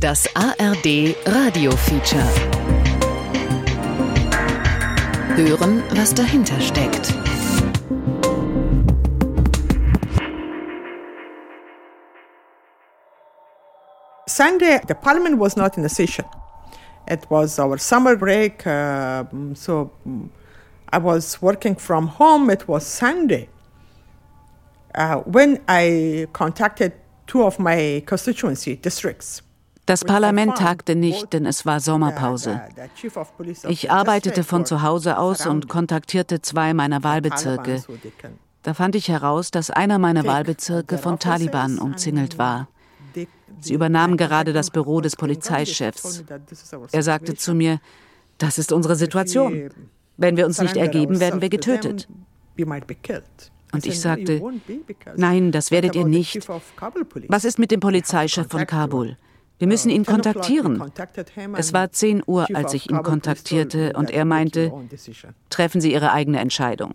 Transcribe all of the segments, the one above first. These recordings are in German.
Das ARD Radio Feature. Hören, was dahinter steckt. Sunday, the parliament was not in a session. It was our summer break, uh, so I was working from home. It was Sunday. Uh, when I contacted two of my constituency districts, Das Parlament tagte nicht, denn es war Sommerpause. Ich arbeitete von zu Hause aus und kontaktierte zwei meiner Wahlbezirke. Da fand ich heraus, dass einer meiner Wahlbezirke von Taliban umzingelt war. Sie übernahmen gerade das Büro des Polizeichefs. Er sagte zu mir, das ist unsere Situation. Wenn wir uns nicht ergeben, werden wir getötet. Und ich sagte, nein, das werdet ihr nicht. Was ist mit dem Polizeichef von Kabul? Wir müssen ihn kontaktieren. Es war 10 Uhr, als ich ihn kontaktierte und er meinte, treffen Sie Ihre eigene Entscheidung.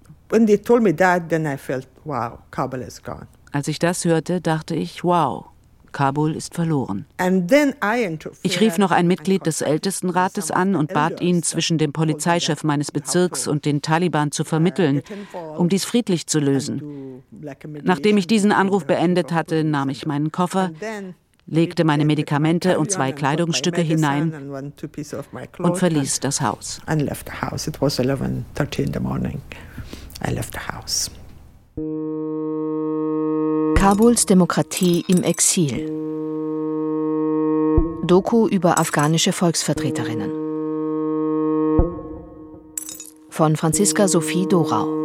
Als ich das hörte, dachte ich, wow, Kabul ist verloren. Ich rief noch ein Mitglied des Ältestenrates an und bat ihn, zwischen dem Polizeichef meines Bezirks und den Taliban zu vermitteln, um dies friedlich zu lösen. Nachdem ich diesen Anruf beendet hatte, nahm ich meinen Koffer, legte meine Medikamente und zwei Kleidungsstücke hinein und verließ das Haus. Kabuls Demokratie im Exil. Doku über afghanische Volksvertreterinnen. Von Franziska Sophie Dorau.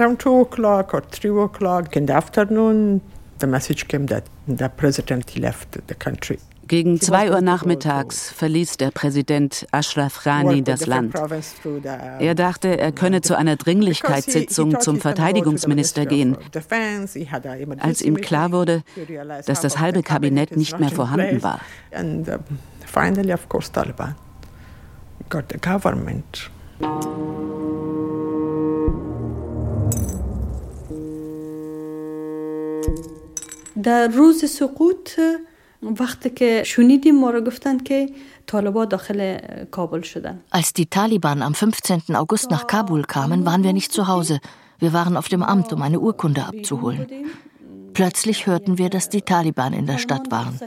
Around two o'clock or three o'clock in the afternoon, the message came that the president left the country. Gegen zwei Uhr nachmittags verließ der Präsident Ashraf Ghani das Land. Er dachte, er könne zu einer Dringlichkeitssitzung zum Verteidigungsminister gehen. Als ihm klar wurde, dass das halbe Kabinett nicht mehr vorhanden war. Finally, of course, Taliban got the government. در روز سقوط وقتی که شنیدیم ما رو گفتن که طالبان داخل کابل شدن Als die Taliban am 15. August nach Kabul kamen, waren wir nicht zu Hause. Wir waren auf dem Amt, um eine Urkunde abzuholen. Plötzlich hörten wir, dass die Taliban in der Stadt waren.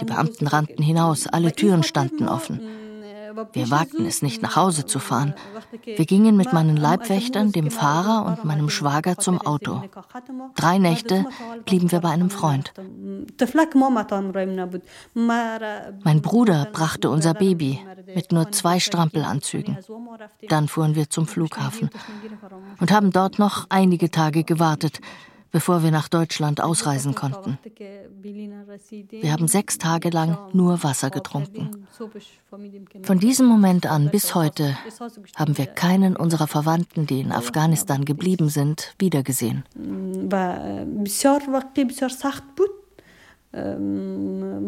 Die Beamten rannten hinaus, alle Türen standen offen. Wir wagten es nicht, nach Hause zu fahren. Wir gingen mit meinen Leibwächtern, dem Fahrer und meinem Schwager zum Auto. Drei Nächte blieben wir bei einem Freund. Mein Bruder brachte unser Baby mit nur zwei Strampelanzügen. Dann fuhren wir zum Flughafen und haben dort noch einige Tage gewartet, bevor wir nach Deutschland ausreisen konnten. Wir haben sechs Tage lang nur Wasser getrunken. Von diesem Moment an bis heute haben wir keinen unserer Verwandten, die in Afghanistan geblieben sind, wiedergesehen.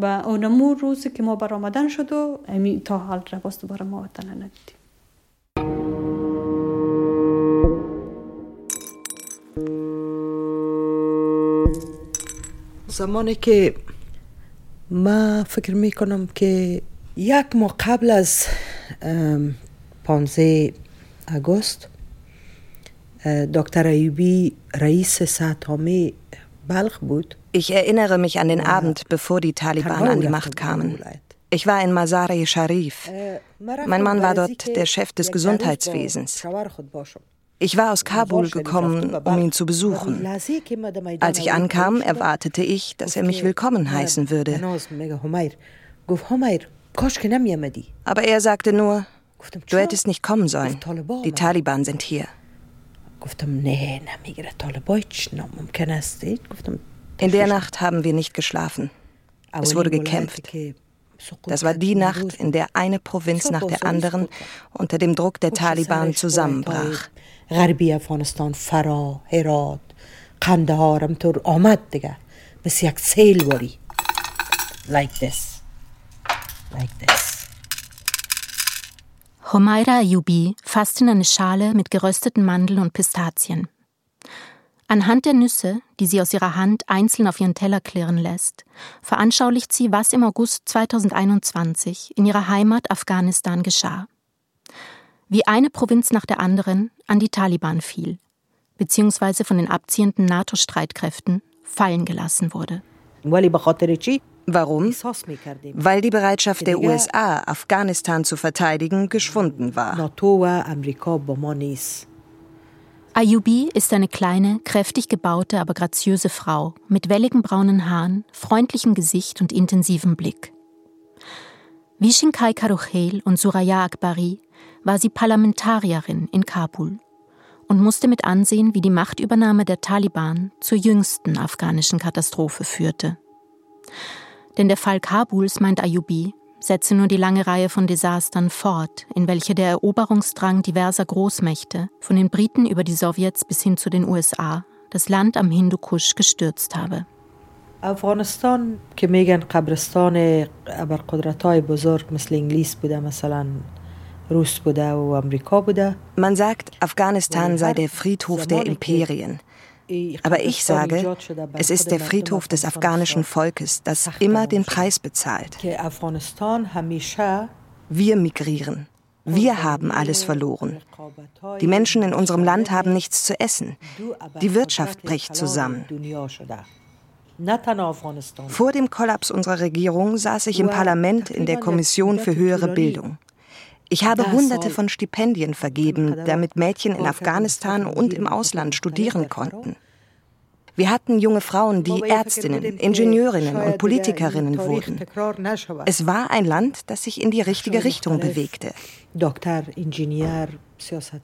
و اونمو روزی که ما برآمدن شد و تا حال باز دوباره ما وطن ندیدیم زمانی که ما فکر می کنم که یک ماه قبل از 15 آگوست دکتر ایوبی رئیس ساتامی بلخ بود Ich erinnere mich an den Abend, bevor die Taliban an die Macht kamen. Ich war in Mazar-e Sharif. Mein Mann war dort der Chef des Gesundheitswesens. Ich war aus Kabul gekommen, um ihn zu besuchen. Als ich ankam, erwartete ich, dass er mich willkommen heißen würde. Aber er sagte nur, du hättest nicht kommen sollen. Die Taliban sind hier. In der Nacht haben wir nicht geschlafen. Es wurde gekämpft. Das war die Nacht, in der eine Provinz nach der anderen unter dem Druck der Taliban zusammenbrach. غربی افغانستان فرا هرات قندهار همطور آمد دیگه مثل یک سیل باری like this like this Homaira Ayubi fasst in eine Schale mit gerösteten Mandeln und Pistazien. Anhand der Nüsse, die sie aus ihrer Hand einzeln auf ihren Teller klirren lässt, veranschaulicht sie, was im August 2021 in ihrer Heimat Afghanistan geschah. Wie eine Provinz nach der anderen an die Taliban fiel, beziehungsweise von den abziehenden NATO-Streitkräften fallen gelassen wurde. Warum? Weil die Bereitschaft der USA, Afghanistan zu verteidigen, geschwunden war. Ayubi ist eine kleine, kräftig gebaute, aber graziöse Frau mit welligen braunen Haaren, freundlichem Gesicht und intensivem Blick. Wie Shinkai Karuchel und Suraya Akbari war sie Parlamentarierin in Kabul und musste mit ansehen, wie die Machtübernahme der Taliban zur jüngsten afghanischen Katastrophe führte. Denn der Fall Kabuls, meint Ayubi, setze nur die lange Reihe von Desastern fort, in welche der Eroberungsdrang diverser Großmächte, von den Briten über die Sowjets bis hin zu den USA, das Land am Hindukusch gestürzt habe. افغانستان که میگن قبرستان ابرقدرت‌های بزرگ مثل انگلیس بوده مثلا man sagt, Afghanistan sei der Friedhof der Imperien. Aber ich sage, es ist der Friedhof des afghanischen Volkes, das immer den Preis bezahlt. Wir migrieren. Wir haben alles verloren. Die Menschen in unserem Land haben nichts zu essen. Die Wirtschaft bricht zusammen. Vor dem Kollaps unserer Regierung saß ich im Parlament in der Kommission für höhere Bildung. Ich habe Hunderte von Stipendien vergeben, damit Mädchen in Afghanistan und im Ausland studieren konnten. Wir hatten junge Frauen, die Ärztinnen, Ingenieurinnen und Politikerinnen wurden. Es war ein Land, das sich in die richtige Richtung bewegte.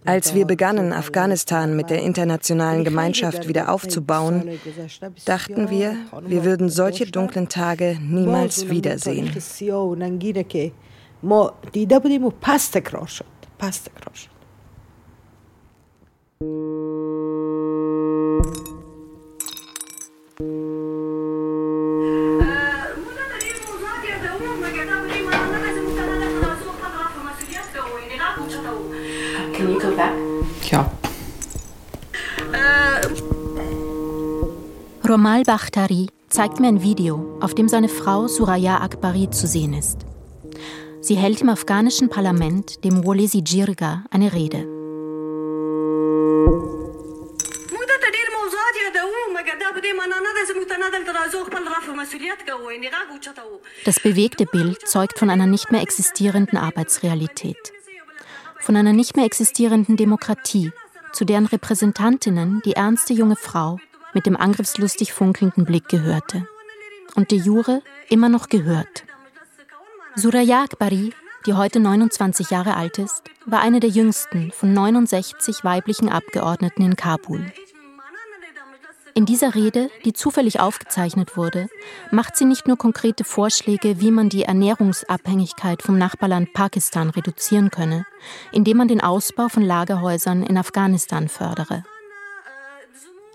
Als wir begannen, Afghanistan mit der internationalen Gemeinschaft wieder aufzubauen, dachten wir, wir würden solche dunklen Tage niemals wiedersehen. ما دیده بودیم و پس تکرار شد پس تکرار شد Can you go back? Ja. Romal Bakhtari zeigt mir ein Video, auf dem seine Frau Suraya Akbari zu sehen ist. Sie hält im afghanischen Parlament, dem Wolesi Jirga, eine Rede. Das bewegte Bild zeugt von einer nicht mehr existierenden Arbeitsrealität, von einer nicht mehr existierenden Demokratie, zu deren Repräsentantinnen die ernste junge Frau mit dem angriffslustig funkelnden Blick gehörte und de jure immer noch gehört. Suraya Akbari, die heute 29 Jahre alt ist, war eine der jüngsten von 69 weiblichen Abgeordneten in Kabul. In dieser Rede, die zufällig aufgezeichnet wurde, macht sie nicht nur konkrete Vorschläge, wie man die Ernährungsabhängigkeit vom Nachbarland Pakistan reduzieren könne, indem man den Ausbau von Lagerhäusern in Afghanistan fördere.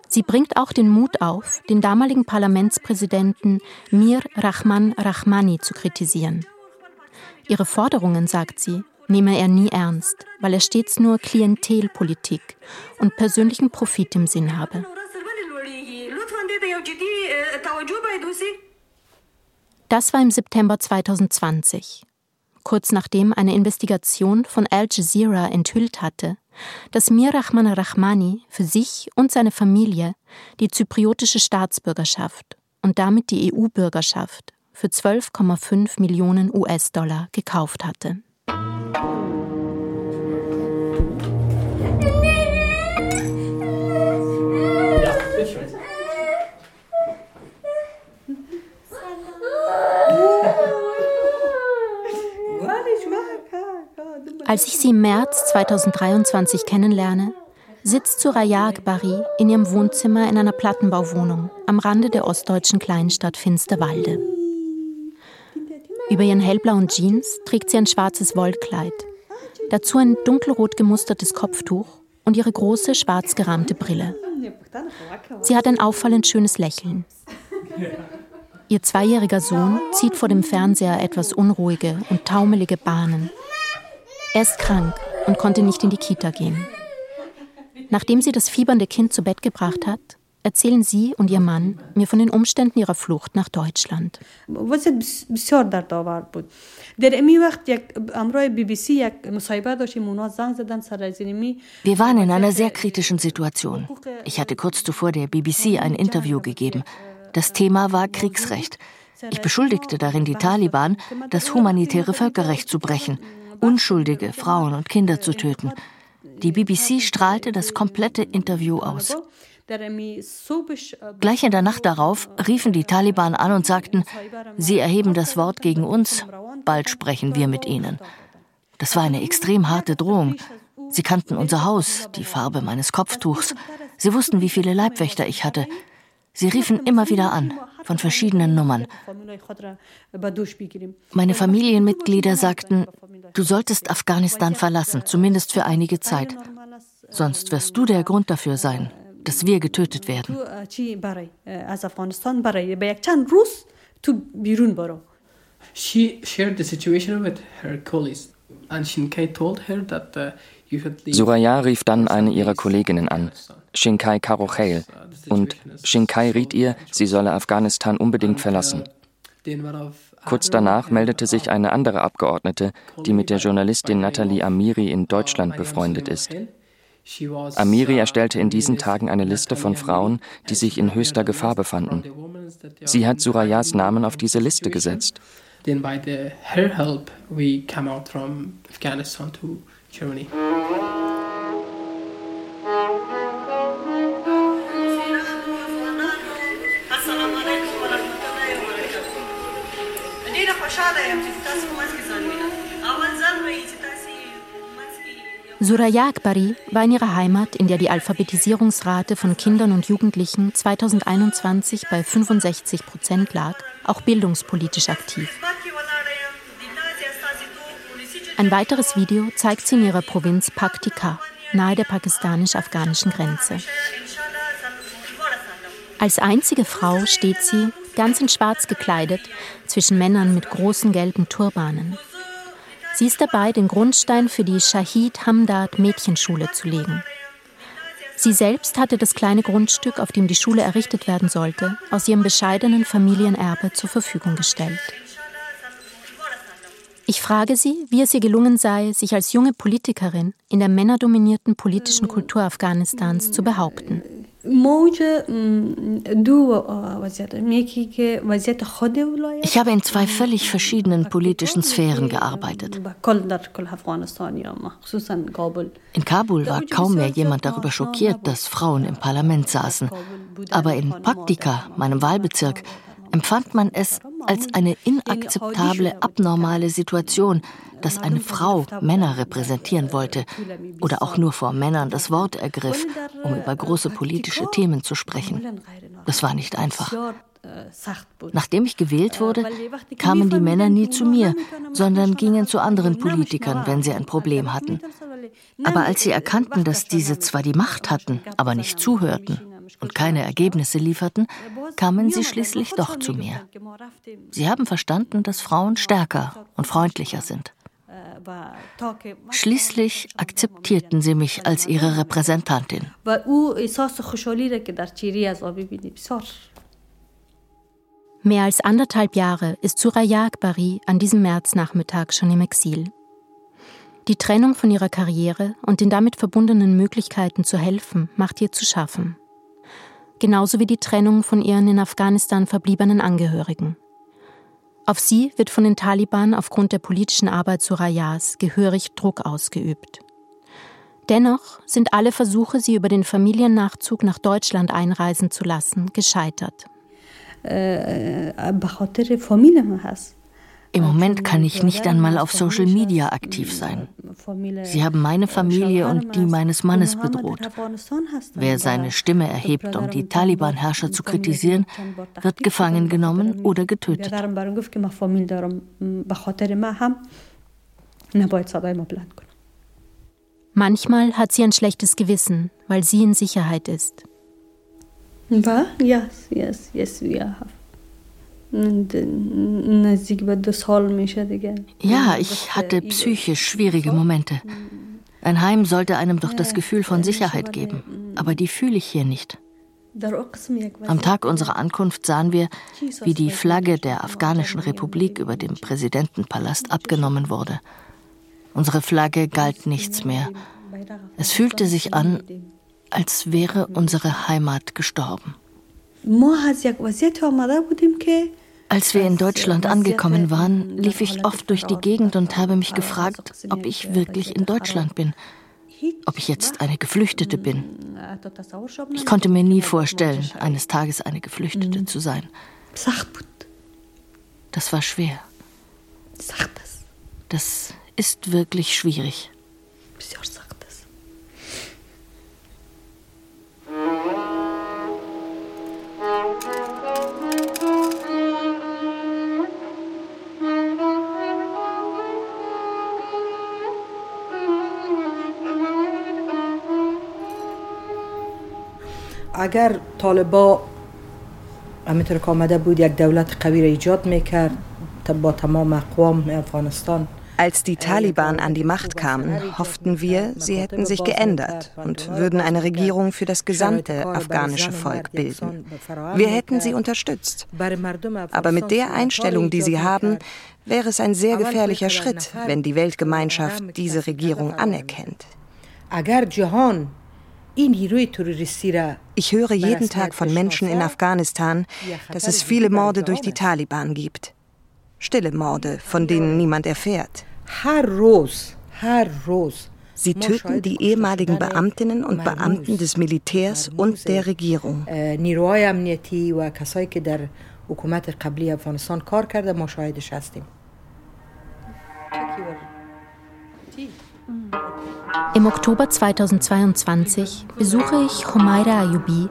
Sie bringt auch den Mut auf, den damaligen Parlamentspräsidenten Mir Rahman Rahmani zu kritisieren. Ihre Forderungen, sagt sie, nehme er nie ernst, weil er stets nur Klientelpolitik und persönlichen Profit im Sinn habe. Das war im September 2020, kurz nachdem eine Investigation von Al Jazeera enthüllt hatte, dass Mir Rahman Rahmani für sich und seine Familie die zypriotische Staatsbürgerschaft und damit die EU-Bürgerschaft für 12,5 Millionen US-Dollar gekauft hatte. Als ich sie im März 2023 kennenlerne, sitzt Suraya Akbari in ihrem Wohnzimmer in einer Plattenbauwohnung am Rande der ostdeutschen Kleinstadt Finsterwalde. Über ihren hellblauen Jeans trägt sie ein schwarzes Wollkleid, dazu ein dunkelrot gemustertes Kopftuch und ihre große schwarz gerahmte Brille. Sie hat ein auffallend schönes Lächeln. Ihr zweijähriger Sohn zieht vor dem Fernseher etwas unruhige und taumelige Bahnen. Er ist krank und konnte nicht in die Kita gehen. Nachdem sie das fiebernde Kind zu Bett gebracht hat, erzählen sie und ihr Mann mir von den Umständen ihrer Flucht nach Deutschland. Wir waren in einer sehr kritischen Situation. Ich hatte kurz zuvor der BBC ein Interview gegeben. Das Thema war Kriegsrecht. Ich beschuldigte darin die Taliban, das humanitäre Völkerrecht zu brechen, unschuldige Frauen und Kinder zu töten. Die BBC strahlte das komplette Interview aus. Gleich in der Nacht darauf riefen die Taliban an und sagten, sie erheben das Wort gegen uns, bald sprechen wir mit ihnen. Das war eine extrem harte Drohung. Sie kannten unser Haus, die Farbe meines Kopftuchs. Sie wussten, wie viele Leibwächter ich hatte. Sie riefen immer wieder an, von verschiedenen Nummern. Meine Familienmitglieder sagten, du solltest Afghanistan verlassen, zumindest für einige Zeit. Sonst wirst du der Grund dafür sein, dass wir getötet werden. She shared the situation with her colleagues and Shinkai told her that uh, Suraya rief dann eine ihrer Kolleginnen an, Shinkai Karocheil, und Shinkai riet ihr, sie solle Afghanistan unbedingt verlassen. Kurz danach meldete sich eine andere Abgeordnete, die mit der Journalistin Nathalie Amiri in Deutschland befreundet ist. Amiri erstellte in diesen Tagen eine Liste von Frauen, die sich in höchster Gefahr befanden. Sie hat Surayas Namen auf diese Liste gesetzt. Then by the, her help we came out from Afghanistan to Germany. Suraya Akbari war in ihrer Heimat, in der die Alphabetisierungsrate von Kindern und Jugendlichen 2021 bei 65 Prozent lag, auch bildungspolitisch aktiv. Ein weiteres Video zeigt sie in ihrer Provinz Paktika, nahe der pakistanisch-afghanischen Grenze. Als einzige Frau steht sie, ganz in Schwarz gekleidet, zwischen Männern mit großen gelben Turbanen. Sie ist dabei, den Grundstein für die Shahid Hamdard Mädchenschule zu legen. Sie selbst hatte das kleine Grundstück, auf dem die Schule errichtet werden sollte, aus ihrem bescheidenen Familienerbe zur Verfügung gestellt. Ich frage sie, wie es ihr gelungen sei, sich als junge Politikerin in der männerdominierten politischen Kultur Afghanistans zu behaupten. Ich habe in zwei völlig verschiedenen politischen Sphären gearbeitet. In Kabul war kaum mehr jemand darüber schockiert, dass Frauen im Parlament saßen. Aber in Paktika, meinem Wahlbezirk, empfand man es als eine inakzeptable, abnormale Situation, dass eine Frau Männer repräsentieren wollte oder auch nur vor Männern das Wort ergriff, um über große politische Themen zu sprechen. Das war nicht einfach. Nachdem ich gewählt wurde, kamen die Männer nie zu mir, sondern gingen zu anderen Politikern, wenn sie ein Problem hatten. Aber als sie erkannten, dass diese zwar die Macht hatten, aber nicht zuhörten und keine Ergebnisse lieferten, kamen sie schließlich doch zu mir. Sie haben verstanden, dass Frauen stärker und freundlicher sind. Schließlich akzeptierten sie mich als ihre Repräsentantin. Mehr als anderthalb Jahre ist Suraya Akbari an diesem Märznachmittag schon im Exil. Die Trennung von ihrer Karriere und den damit verbundenen Möglichkeiten zu helfen macht ihr zu schaffen genauso wie die Trennung von ihren in Afghanistan verbliebenen Angehörigen. Auf sie wird von den Taliban aufgrund der politischen Arbeit Surayas gehörig Druck ausgeübt. Dennoch sind alle Versuche, sie über den Familiennachzug nach Deutschland einreisen zu lassen, gescheitert. Äh, äh, im Moment kann ich nicht einmal auf Social Media aktiv sein. Sie haben meine Familie und die meines Mannes bedroht. Wer seine Stimme erhebt, um die Taliban-Herrscher zu kritisieren, wird gefangen genommen oder getötet. Manchmal hat sie ein schlechtes Gewissen, weil sie in Sicherheit ist. Yes, yes, yes, we have. Ja, ich hatte psychisch schwierige Momente. Ein Heim sollte einem doch das Gefühl von Sicherheit geben, aber die fühle ich hier nicht. Am Tag unserer Ankunft sahen wir, wie die Flagge der Afghanischen Republik über dem Präsidentenpalast abgenommen wurde. Unsere Flagge galt nichts mehr. Es fühlte sich an, als wäre unsere Heimat gestorben. Als wir in Deutschland angekommen waren, lief ich oft durch die Gegend und habe mich gefragt, ob ich wirklich in Deutschland bin, ob ich jetzt eine Geflüchtete bin. Ich konnte mir nie vorstellen, eines Tages eine Geflüchtete zu sein. Das war schwer. Das ist wirklich schwierig. اگر طالبا همینطور که آمده بود یک دولت قوی را ایجاد میکرد با تمام اقوام افغانستان Als die Taliban an die Macht kamen, hofften wir, sie hätten sich geändert und würden eine Regierung für das gesamte afghanische Volk bilden. Wir hätten sie unterstützt. Aber mit der Einstellung, die sie haben, wäre es ein sehr gefährlicher Schritt, wenn die Weltgemeinschaft diese Regierung anerkennt. Ich höre jeden Tag von Menschen in Afghanistan, dass es viele Morde durch die Taliban gibt. Stille Morde, von denen niemand erfährt. Sie töten die ehemaligen Beamtinnen und Beamten des Militärs und der Regierung. Im Oktober 2022 besuche ich Humaira Ayubi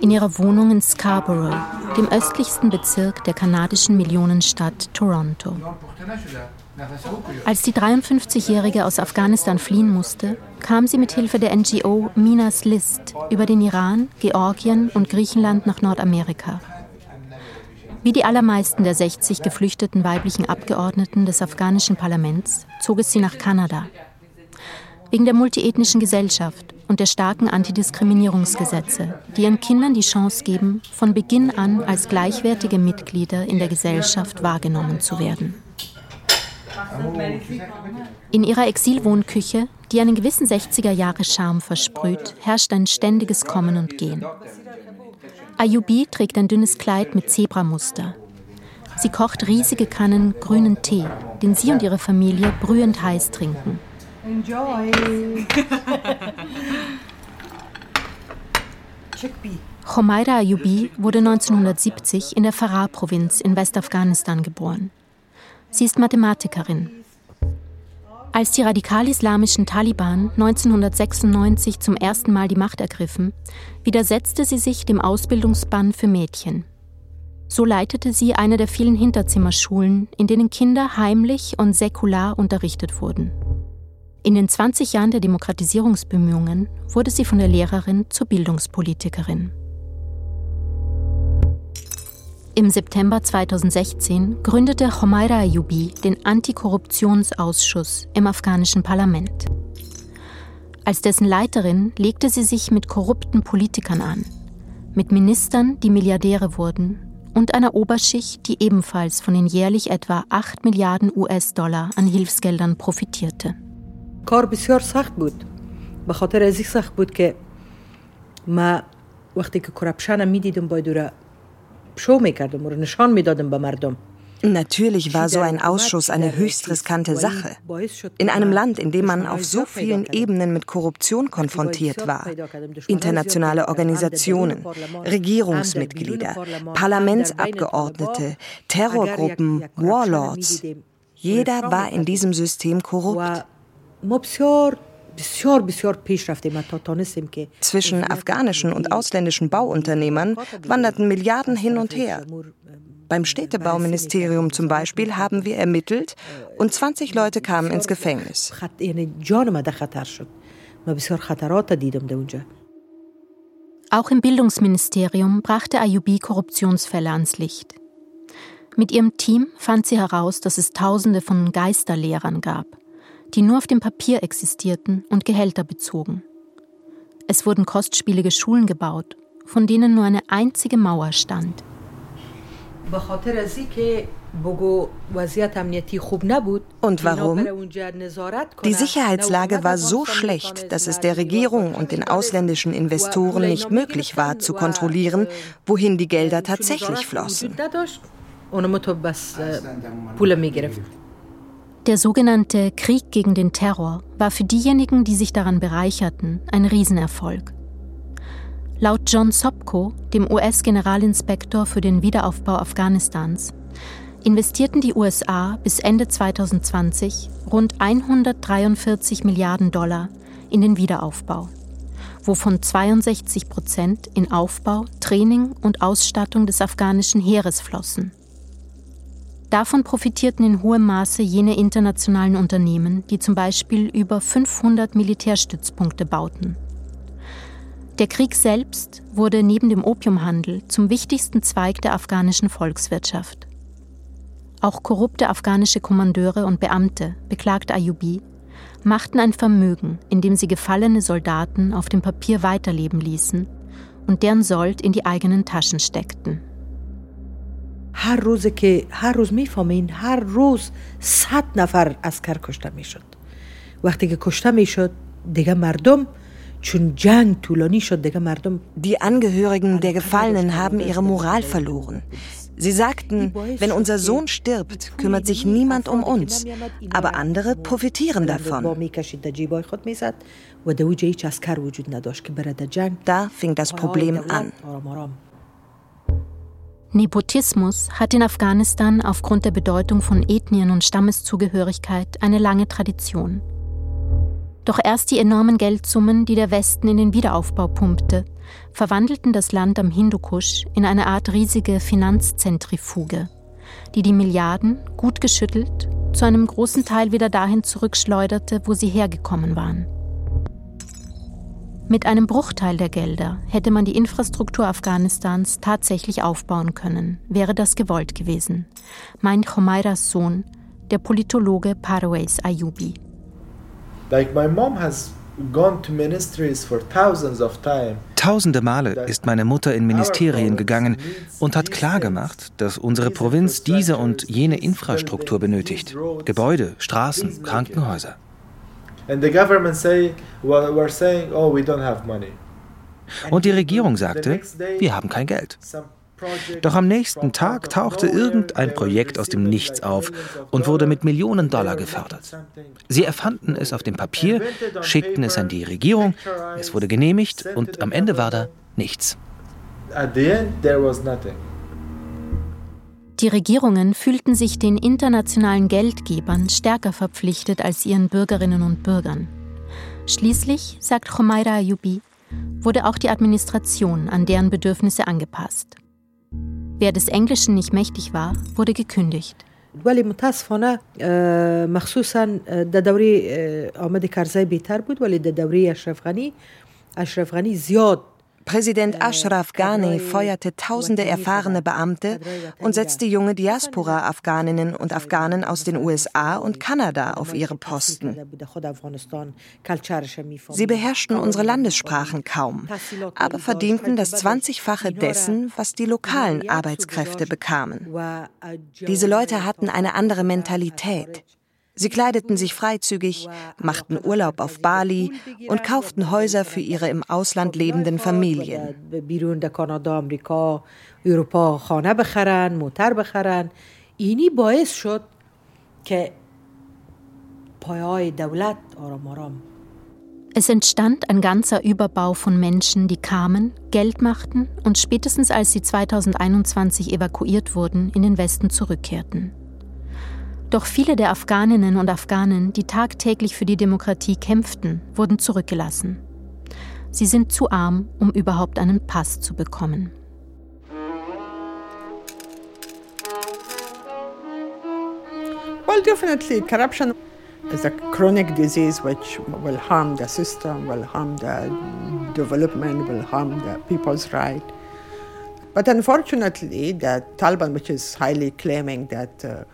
in ihrer Wohnung in Scarborough, dem östlichsten Bezirk der kanadischen Millionenstadt Toronto. Als die 53-Jährige aus Afghanistan fliehen musste, kam sie mit Hilfe der NGO Minas List über den Iran, Georgien und Griechenland nach Nordamerika. Wie die allermeisten der 60 geflüchteten weiblichen Abgeordneten des afghanischen Parlaments zog es sie nach Kanada. Wegen der multiethnischen Gesellschaft und der starken Antidiskriminierungsgesetze, die ihren Kindern die Chance geben, von Beginn an als gleichwertige Mitglieder in der Gesellschaft wahrgenommen zu werden. In ihrer Exilwohnküche, die einen gewissen 60er-Jahre-Charme versprüht, herrscht ein ständiges Kommen und Gehen. Ayubi trägt ein dünnes Kleid mit Zebramuster. Sie kocht riesige Kannen grünen Tee, den sie und ihre Familie brühend heiß trinken. Enjoy! Chomaira Ayubi wurde 1970 in der Farah-Provinz in Westafghanistan geboren. Sie ist Mathematikerin. Als die radikal-islamischen Taliban 1996 zum ersten Mal die Macht ergriffen, widersetzte sie sich dem Ausbildungsbann für Mädchen. So leitete sie eine der vielen Hinterzimmerschulen, in denen Kinder heimlich und säkular unterrichtet wurden. In den 20 Jahren der Demokratisierungsbemühungen wurde sie von der Lehrerin zur Bildungspolitikerin. Im September 2016 gründete Homaira Ayubi den Antikorruptionsausschuss im afghanischen Parlament. Als dessen Leiterin legte sie sich mit korrupten Politikern an, mit Ministern, die Milliardäre wurden, und einer Oberschicht, die ebenfalls von den jährlich etwa 8 Milliarden US-Dollar an Hilfsgeldern profitierte. کار بسیار سخت بود به خاطر از سخت بود که ما وقتی که کرپشن میدیدم باید شو میکردم و نشان میدادم به مردم Natürlich war so ein Ausschuss eine höchst riskante Sache. In einem Land, in dem man auf so vielen Ebenen mit Korruption konfrontiert war. Internationale Organisationen, Regierungsmitglieder, Parlamentsabgeordnete, Terrorgruppen, Warlords. Jeder war in diesem System korrupt. Zwischen afghanischen und ausländischen Bauunternehmern wanderten Milliarden hin und her. Beim Städtebauministerium zum Beispiel haben wir ermittelt und 20 Leute kamen ins Gefängnis. Auch im Bildungsministerium brachte Ayubi Korruptionsfälle ans Licht. Mit ihrem Team fand sie heraus, dass es Tausende von Geisterlehrern gab die nur auf dem Papier existierten und Gehälter bezogen. Es wurden kostspielige Schulen gebaut von denen nur eine einzige Mauer stand. Und warum? Die Sicherheitslage war so schlecht, dass es der Regierung und den ausländischen Investoren nicht möglich war, zu kontrollieren, wohin die Gelder tatsächlich flossen. Der sogenannte Krieg gegen den Terror war für diejenigen, die sich daran bereicherten, ein Riesenerfolg. Laut John Sopko, dem US-Generalinspektor für den Wiederaufbau Afghanistans, investierten die USA bis Ende 2020 rund 143 Milliarden Dollar in den Wiederaufbau, wovon 62 Prozent in Aufbau, Training und Ausstattung des afghanischen Heeres flossen. Davon profitierten in hohem Maße jene internationalen Unternehmen, die zum Beispiel über 500 Militärstützpunkte bauten. Der Krieg selbst wurde neben dem Opiumhandel zum wichtigsten Zweig der afghanischen Volkswirtschaft. Auch korrupte afghanische Kommandeure und Beamte, beklagt Ayubi, machten ein Vermögen, indem sie gefallene Soldaten auf dem Papier weiterleben ließen und deren Sold in die eigenen Taschen steckten. هر روزه که هر روز میفهمین هر روز صد نفر اسکر کشته میشد وقتی که کشته میشد دیگه مردم Die Angehörigen der Gefallenen haben ihre Moral verloren. Sie sagten, wenn unser Sohn stirbt, kümmert sich niemand um uns, aber andere profitieren davon. Da fing das Problem an. Nepotismus hat in Afghanistan aufgrund der Bedeutung von Ethnien und Stammeszugehörigkeit eine lange Tradition. Doch erst die enormen Geldsummen, die der Westen in den Wiederaufbau pumpte, verwandelten das Land am Hindukusch in eine Art riesige Finanzzentrifuge, die die Milliarden, gut geschüttelt, zu einem großen Teil wieder dahin zurückschleuderte, wo sie hergekommen waren. Mit einem Bruchteil der Gelder hätte man die Infrastruktur Afghanistans tatsächlich aufbauen können, wäre das gewollt gewesen, meint Chomairas Sohn, der Politologe Parwais Ayubi. Like my mom has gone to ministries for thousands of times. Tausende Male ist meine Mutter in Ministerien gegangen und hat klargemacht, dass unsere Provinz diese und jene Infrastruktur benötigt. Gebäude, Straßen, Krankenhäuser. Oh, Und die Regierung sagte, wir haben kein Geld. Doch am nächsten Tag tauchte irgendein Projekt aus dem Nichts auf und wurde mit Millionen Dollar gefördert. Sie erfanden es auf dem Papier, schickten es an die Regierung, es wurde genehmigt und am Ende war da nichts. Die Regierungen fühlten sich den internationalen Geldgebern stärker verpflichtet als ihren Bürgerinnen und Bürgern. Schließlich, sagt Chomaira Ayubi, wurde auch die Administration an deren Bedürfnisse angepasst. Wer des Englischen nicht mächtig war, wurde gekündigt. ولی متاسفانه مخصوصا در دوره آمد کرزی بهتر بود ولی در دوره اشرف غنی اشرف غنی زیاد Präsident Ashraf Ghani feuerte tausende erfahrene Beamte und setzte junge Diaspora-Afghaninnen und Afghanen aus den USA und Kanada auf ihre Posten. Sie beherrschten unsere Landessprachen kaum, aber verdienten das 20-fache dessen, was die lokalen Arbeitskräfte bekamen. Diese Leute hatten eine andere Mentalität. Sie kleideten sich freizügig, machten Urlaub auf Bali und kauften Häuser für ihre im Ausland lebenden Familien. Es entstand ein ganzer Überbau von Menschen, die kamen, Geld machten und spätestens als sie 2021 evakuiert wurden, in den Westen zurückkehrten. Doch viele der Afghaninnen und Afghanen, die tagtäglich für die Demokratie kämpften, wurden zurückgelassen. Sie sind zu arm, um überhaupt einen Pass zu bekommen. Well, definitely corruption is a chronic disease which will harm the system, will harm the development, will harm the people's right. But unfortunately, the Taliban, which is highly claiming that uh,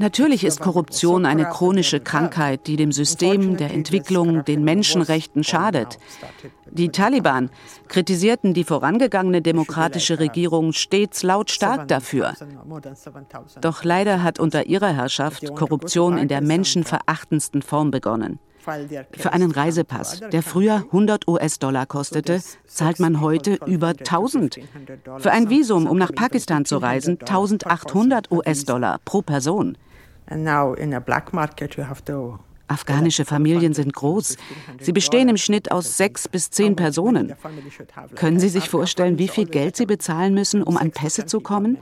Natürlich ist Korruption eine chronische Krankheit, die dem System, der Entwicklung, den Menschenrechten schadet. Die Taliban kritisierten die vorangegangene demokratische Regierung stets lautstark dafür. Doch leider hat unter ihrer Herrschaft Korruption in der menschenverachtendsten Form begonnen. Für einen Reisepass, der früher 100 US-Dollar kostete, zahlt man heute über 1000. Für ein Visum, um nach Pakistan zu reisen, 1800 US-Dollar pro Person. Afghanische Familien sind groß. Sie bestehen im Schnitt aus sechs bis zehn Personen. Können Sie sich vorstellen, wie viel Geld Sie bezahlen müssen, um an Pässe zu kommen?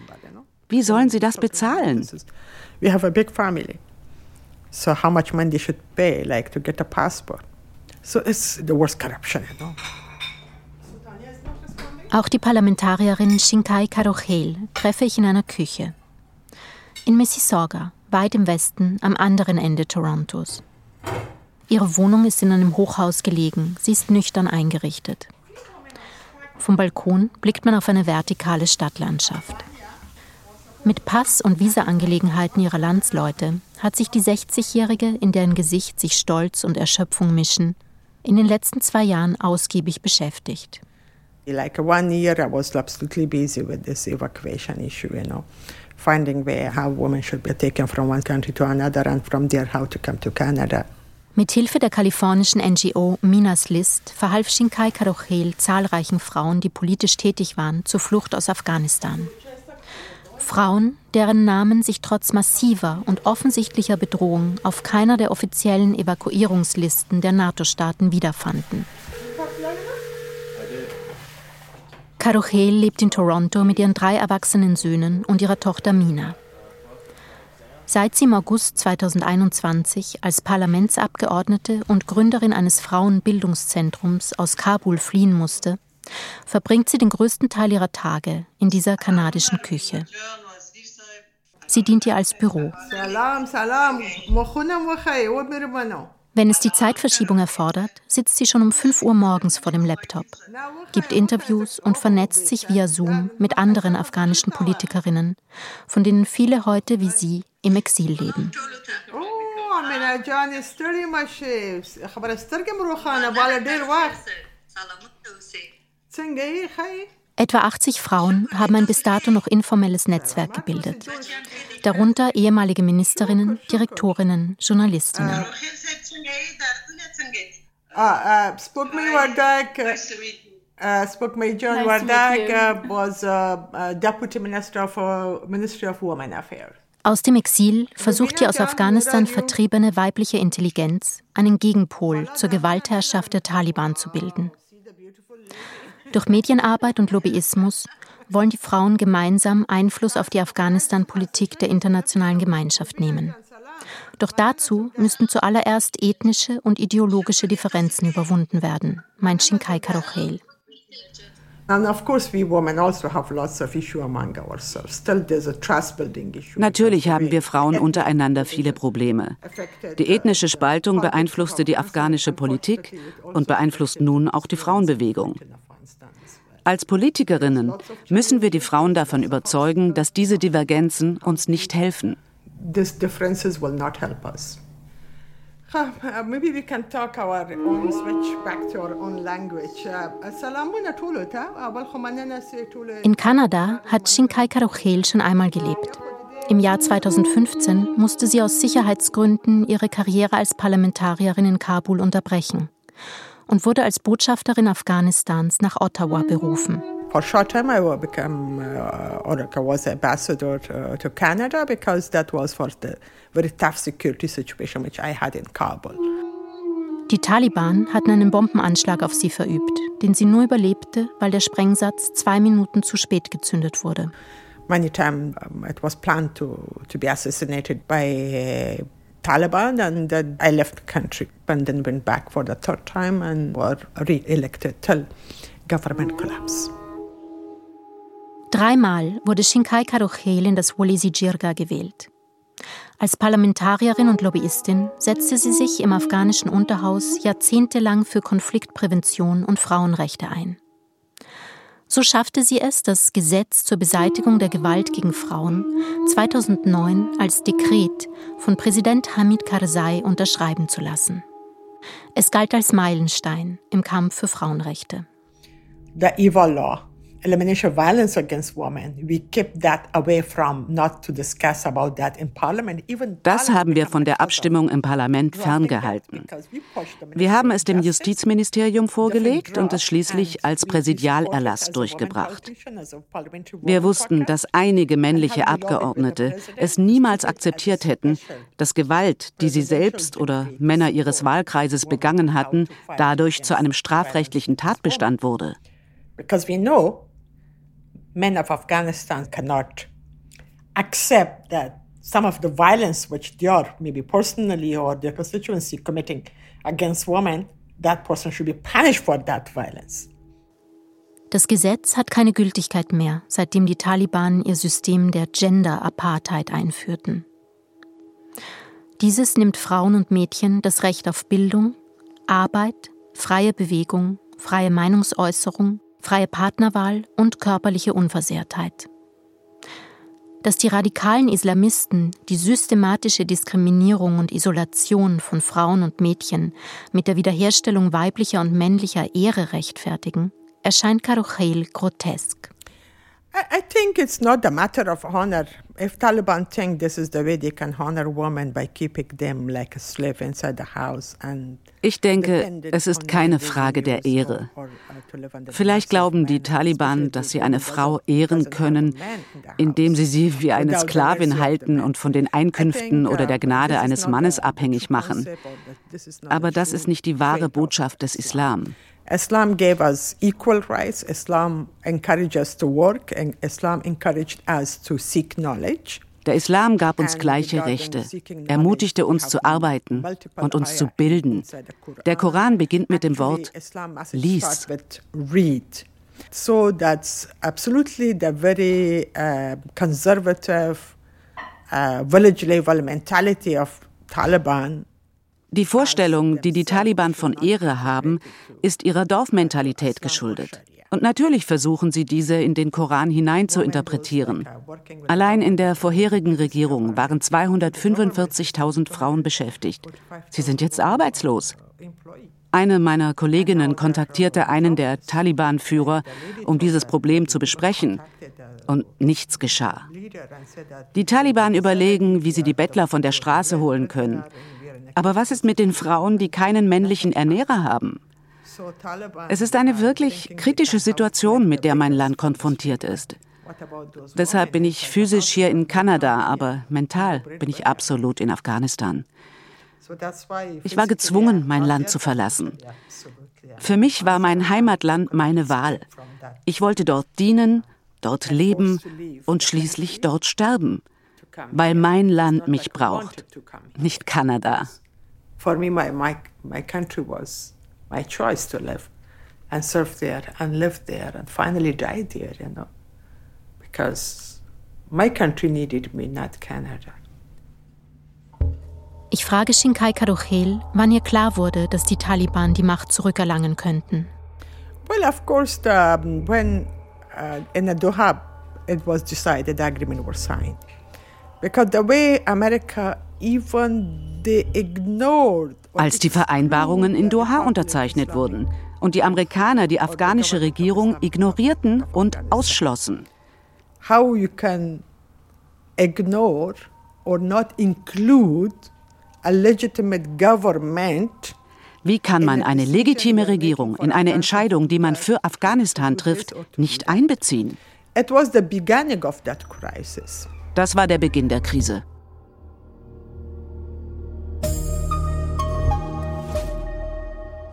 Wie sollen Sie das bezahlen? We have a big family. So how much money they should pay, like to get a passport. So it's the worst corruption, you know. Auch die Parlamentarierin Shinkai Karochel treffe ich in einer Küche. In Mississauga, weit im Westen, am anderen Ende Torontos. Ihre Wohnung ist in einem Hochhaus gelegen. Sie ist nüchtern eingerichtet. Vom Balkon blickt man auf eine vertikale Stadtlandschaft. Mit Pass- und Visaangelegenheiten ihrer Landsleute hat sich die 60-Jährige, in deren Gesicht sich Stolz und Erschöpfung mischen, in den letzten zwei Jahren ausgiebig beschäftigt. Like one year, I was absolutely busy with this evacuation issue, you know, finding where how women should be taken from one country to another and from there how to come to Canada. Mit Hilfe der kalifornischen NGO Minas List verhalf Shinkai Karochel zahlreichen Frauen, die politisch tätig waren, zur Flucht aus Afghanistan. Frauen, deren Namen sich trotz massiver und offensichtlicher Bedrohung auf keiner der offiziellen Evakuierungslisten der NATO-Staaten wiederfanden. Karuchel lebt in Toronto mit ihren drei erwachsenen Söhnen und ihrer Tochter Mina. Seit sie im August 2021 als Parlamentsabgeordnete und Gründerin eines Frauenbildungszentrums aus Kabul fliehen musste, verbringt sie den größten Teil ihrer Tage in dieser kanadischen Küche. Sie dient ihr als Büro. Wenn es die Zeitverschiebung erfordert, sitzt sie schon um 5 Uhr morgens vor dem Laptop, gibt Interviews und vernetzt sich via Zoom mit anderen afghanischen Politikerinnen, von denen viele heute wie sie im Exil leben. Etwa 80 Frauen haben ein bis dato noch informelles Netzwerk gebildet. Darunter ehemalige Ministerinnen, Direktorinnen, Journalistinnen. Ah, uh, Spokmay Wardak, uh, Spokmay John Wardak uh, was uh, Deputy Minister for Ministry of Women Affairs. Aus dem Exil versucht die aus Afghanistan vertriebene weibliche Intelligenz, einen Gegenpol zur Gewaltherrschaft der Taliban zu bilden. Durch Medienarbeit und Lobbyismus wollen die Frauen gemeinsam Einfluss auf die Afghanistan-Politik der internationalen Gemeinschaft nehmen. Doch dazu müssten zuallererst ethnische und ideologische Differenzen überwunden werden, meint Shinkai Karochel. Also Natürlich haben wir Frauen untereinander viele Probleme. Die ethnische Spaltung beeinflusste die afghanische Politik und beeinflusst nun auch die Frauenbewegung. Als Politikerinnen müssen wir die Frauen davon überzeugen, dass diese Divergenzen uns nicht helfen. These differences will not help us. Uh, maybe we can talk our own, switch back to our own language. Uh, In Kanada hat Shinkai Karochel schon einmal gelebt. Im Jahr 2015 musste sie aus Sicherheitsgründen ihre Karriere als Parlamentarierin in Kabul unterbrechen und wurde als Botschafterin Afghanistans nach Ottawa berufen. For a short time, I became uh, or I was ambassador to, to Canada because that was for the very tough security situation which I had in Kabul. Die Taliban hatten einen Bombenanschlag auf sie verübt, den sie nur überlebte, weil der Sprengsatz zwei Minuten zu spät gezündet wurde. Many times um, it was planned to, to be assassinated by uh, Taliban, and then I left the country and then went back for the third time and were re-elected till government collapse. Dreimal wurde Shinkai Karochel in das Walisi Jirga gewählt. Als Parlamentarierin und Lobbyistin setzte sie sich im afghanischen Unterhaus jahrzehntelang für Konfliktprävention und Frauenrechte ein. So schaffte sie es, das Gesetz zur Beseitigung der Gewalt gegen Frauen 2009 als Dekret von Präsident Hamid Karzai unterschreiben zu lassen. Es galt als Meilenstein im Kampf für Frauenrechte. The evil law elimination of violence against women. We keep that away from not to discuss about that in parliament. Even das haben wir von der Abstimmung im Parlament ferngehalten. Wir haben es dem Justizministerium vorgelegt und es schließlich als Präsidialerlass durchgebracht. Wir wussten, dass einige männliche Abgeordnete es niemals akzeptiert hätten, dass Gewalt, die sie selbst oder Männer ihres Wahlkreises begangen hatten, dadurch zu einem strafrechtlichen Tatbestand wurde. Because we know men of Afghanistan cannot accept that some of the violence which they are maybe personally or their constituency committing against women, that person should be punished for that violence. Das Gesetz hat keine Gültigkeit mehr, seitdem die Taliban ihr System der Gender Apartheid einführten. Dieses nimmt Frauen und Mädchen das Recht auf Bildung, Arbeit, freie Bewegung, freie Meinungsäußerung, freie Partnerwahl und körperliche Unversehrtheit. Dass die radikalen Islamisten die systematische Diskriminierung und Isolation von Frauen und Mädchen mit der Wiederherstellung weiblicher und männlicher Ehre rechtfertigen, erscheint Karuchel grotesk. I think it's not a matter of honor. If Taliban think this is the way they can honor women by keeping them like a slave inside the house and ich denke, es ist keine Frage der Ehre. Vielleicht glauben die Taliban, dass sie eine Frau ehren können, indem sie sie wie eine Sklavin halten und von den Einkünften oder der Gnade eines Mannes abhängig machen. Aber das ist nicht die wahre Botschaft des Islam. Islam gave us equal rights. Islam encouraged us to work and Islam encouraged us to seek knowledge. Der Islam gab uns gleiche Rechte, ermutigte uns zu arbeiten und uns zu bilden. Der Koran beginnt mit dem Wort lies. So that's absolutely the very uh, conservative uh, village level mentality of Taliban die Vorstellung, die die Taliban von Ehre haben, ist ihrer Dorfmentalität geschuldet. Und natürlich versuchen sie diese in den Koran hinein zu interpretieren. Allein in der vorherigen Regierung waren 245.000 Frauen beschäftigt. Sie sind jetzt arbeitslos. Eine meiner Kolleginnen kontaktierte einen der Taliban-Führer, um dieses Problem zu besprechen. Und nichts geschah. Die Taliban überlegen, wie sie die Bettler von der Straße holen können. Aber was ist mit den Frauen, die keinen männlichen Ernährer haben? Es ist eine wirklich kritische Situation, mit der mein Land konfrontiert ist. Deshalb bin ich physisch hier in Kanada, aber mental bin ich absolut in Afghanistan. Ich war gezwungen, mein Land zu verlassen. Für mich war mein Heimatland meine Wahl. Ich wollte dort dienen, dort leben und schließlich dort sterben, weil mein Land mich braucht, nicht Kanada for me, my, my, my country was my choice to live and serve there and live there and finally die there, you know, because my country needed me, not Canada. Ich frage Shinkai Karuchel, wann ihr klar wurde, dass die Taliban die Macht zurückerlangen könnten. Well, of course, the, when uh, in the Doha it was decided, the agreement was signed. Because the way America als die Vereinbarungen in Doha unterzeichnet wurden und die Amerikaner die afghanische Regierung ignorierten und ausschlossen. How you can ignore or not include a legitimate government wie kann man eine legitime Regierung in eine Entscheidung, die man für Afghanistan trifft, nicht einbeziehen? Das war der Beginn der Krise.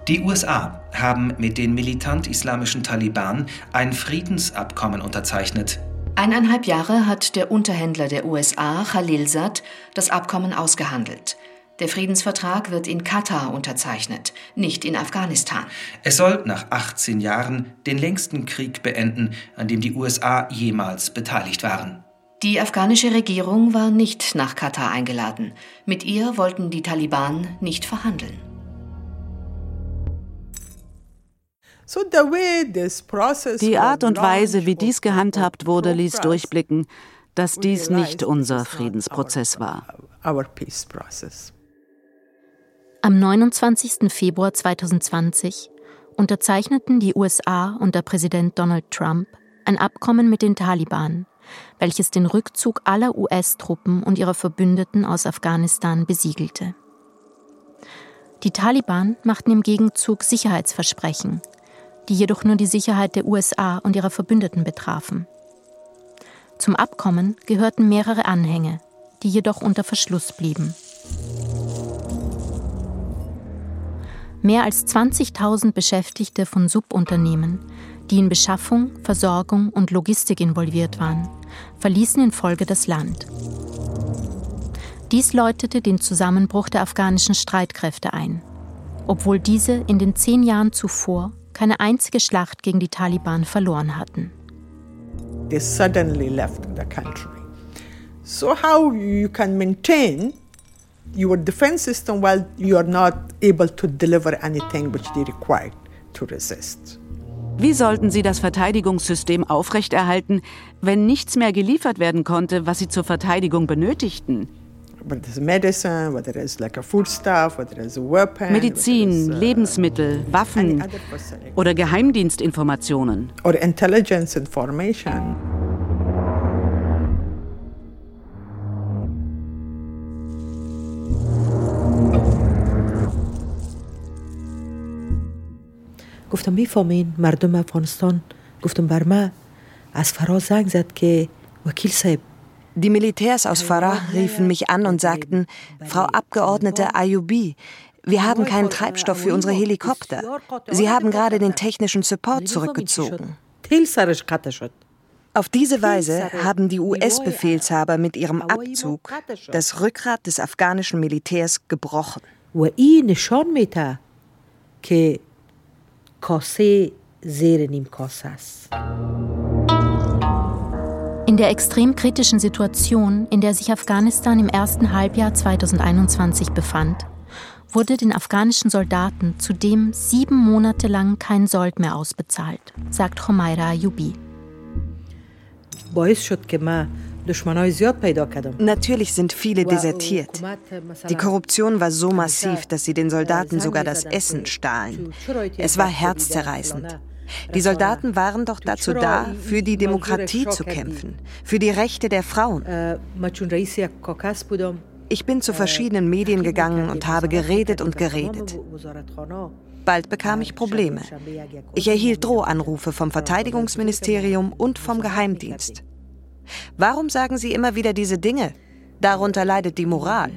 Die USA haben mit den militant-islamischen Taliban ein Friedensabkommen unterzeichnet. Eineinhalb Jahre hat der Unterhändler der USA, Khalilzad, das Abkommen ausgehandelt. Der Friedensvertrag wird in Katar unterzeichnet, nicht in Afghanistan. Es soll nach 18 Jahren den längsten Krieg beenden, an dem die USA jemals beteiligt waren. Die afghanische Regierung war nicht nach Katar eingeladen. Mit ihr wollten die Taliban nicht verhandeln. Die Art und Weise, wie dies gehandhabt wurde, ließ durchblicken, dass dies nicht unser Friedensprozess war. Am 29. Februar 2020 unterzeichneten die USA unter Präsident Donald Trump ein Abkommen mit den Taliban, welches den Rückzug aller US-Truppen und ihrer Verbündeten aus Afghanistan besiegelte. Die Taliban machten im Gegenzug Sicherheitsversprechen, die jedoch nur die Sicherheit der USA und ihrer Verbündeten betrafen. Zum Abkommen gehörten mehrere Anhänge, die jedoch unter Verschluss blieben. Mehr als 20.000 Beschäftigte von Subunternehmen, die in Beschaffung, Versorgung und Logistik involviert waren, verließen in Folge das Land. Dies läutete den Zusammenbruch der afghanischen Streitkräfte ein, obwohl diese in den zehn Jahren zuvor keine einzige Schlacht gegen die Taliban verloren hatten. They suddenly left the country. So how you can maintain your defense system while you are not able to deliver anything which they require to resist? Wie sollten sie das Verteidigungssystem aufrechterhalten, wenn nichts mehr geliefert werden konnte, was sie zur Verteidigung benötigten? Medizin, uh, Lebensmittel, Waffen oder Geheimdienstinformationen. Or intelligence information. گفتم میفهمین مردم افغانستان گفتم بر من از فرا زنگ زد که وکیل صاحب die Militärs aus Farah riefen mich an und sagten, Frau Abgeordnete Ayubi, wir haben keinen Treibstoff für unsere Helikopter. Sie haben gerade den technischen Support zurückgezogen. Auf diese Weise haben die US-Befehlshaber mit ihrem Abzug das Rückgrat des afghanischen Militärs gebrochen. In der extrem kritischen Situation, in der sich Afghanistan im ersten Halbjahr 2021 befand, wurde den afghanischen Soldaten zudem sieben Monate lang kein Sold mehr ausbezahlt, sagt Homaira Ayubi. Natürlich sind viele desertiert. Die Korruption war so massiv, dass sie den Soldaten sogar das Essen stahlen. Es war herzzerreißend. Die Soldaten waren doch dazu da, für die Demokratie zu kämpfen, für die Rechte der Frauen. Ich bin zu verschiedenen Medien gegangen und habe geredet und geredet. Bald bekam ich Probleme. Ich erhielt Drohanrufe vom Verteidigungsministerium und vom Geheimdienst. Warum sagen Sie immer wieder diese Dinge? Darunter leidet die Moral.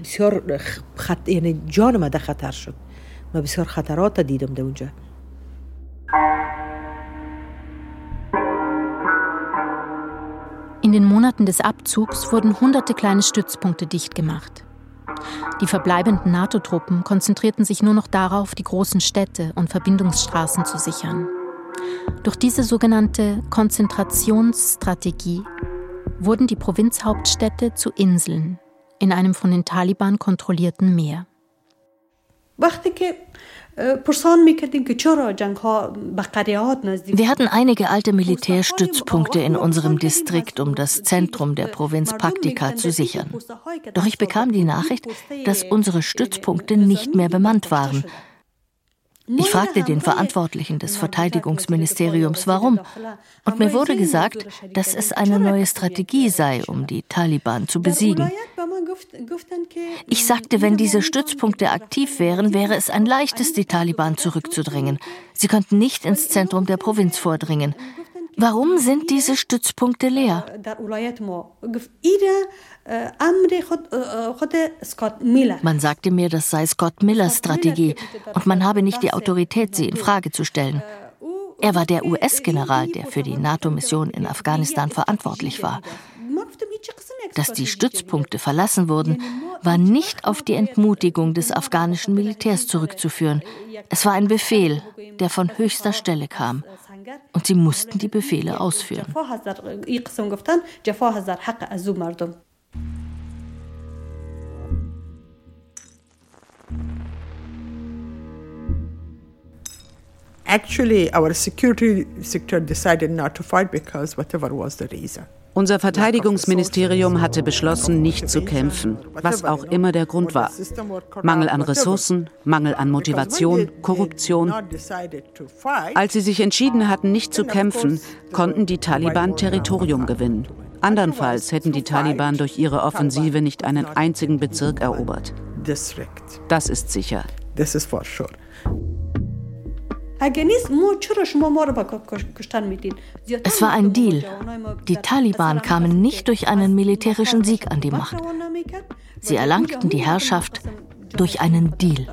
In den Monaten des Abzugs wurden hunderte kleine Stützpunkte dicht gemacht. Die verbleibenden NATO-Truppen konzentrierten sich nur noch darauf, die großen Städte und Verbindungsstraßen zu sichern. Durch diese sogenannte Konzentrationsstrategie wurden die Provinzhauptstädte zu Inseln in einem von den Taliban kontrollierten Meer. Wir hatten einige alte Militärstützpunkte in unserem Distrikt, um das Zentrum der Provinz Paktika zu sichern. Doch ich bekam die Nachricht, dass unsere Stützpunkte nicht mehr bemannt waren. Ich fragte den Verantwortlichen des Verteidigungsministeriums, warum. Und mir wurde gesagt, dass es eine neue Strategie sei, um die Taliban zu besiegen. Ich sagte, wenn diese Stützpunkte aktiv wären, wäre es ein leichtes, die Taliban zurückzudrängen. Sie könnten nicht ins Zentrum der Provinz vordringen. Warum sind diese Stützpunkte leer? Man sagte mir, das sei Scott Millers Strategie und man habe nicht die Autorität, sie in Frage zu stellen. Er war der US-General, der für die NATO-Mission in Afghanistan verantwortlich war. Dass die Stützpunkte verlassen wurden, war nicht auf die Entmutigung des afghanischen Militärs zurückzuführen. Es war ein Befehl, der von höchster Stelle kam. Und sie mussten die Befehle ausführen. Actually, our security sector decided not to fight because whatever was the reason. Unser Verteidigungsministerium hatte beschlossen, nicht zu kämpfen, was auch immer der Grund war. Mangel an Ressourcen, Mangel an Motivation, Korruption. Als sie sich entschieden hatten, nicht zu kämpfen, konnten die Taliban Territorium gewinnen. Andernfalls hätten die Taliban durch ihre Offensive nicht einen einzigen Bezirk erobert. Das ist sicher. Das ist for sure. Es war ein Deal. Die Taliban kamen nicht durch einen militärischen Sieg an die Macht. Sie erlangten die Herrschaft durch einen Deal.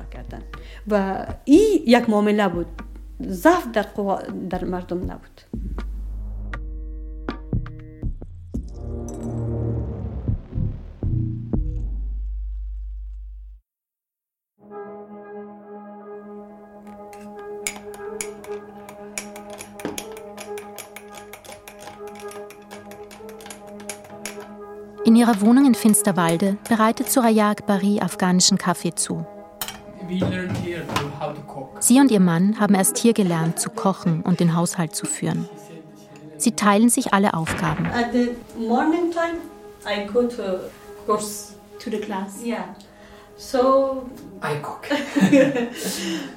In ihrer Wohnung in Finsterwalde bereitet Suraya Akbari afghanischen Kaffee zu. Sie und ihr Mann haben erst hier gelernt, zu kochen und den Haushalt zu führen. Sie teilen sich alle Aufgaben. At the morning time, I go to course to the class. Yeah. So I cook.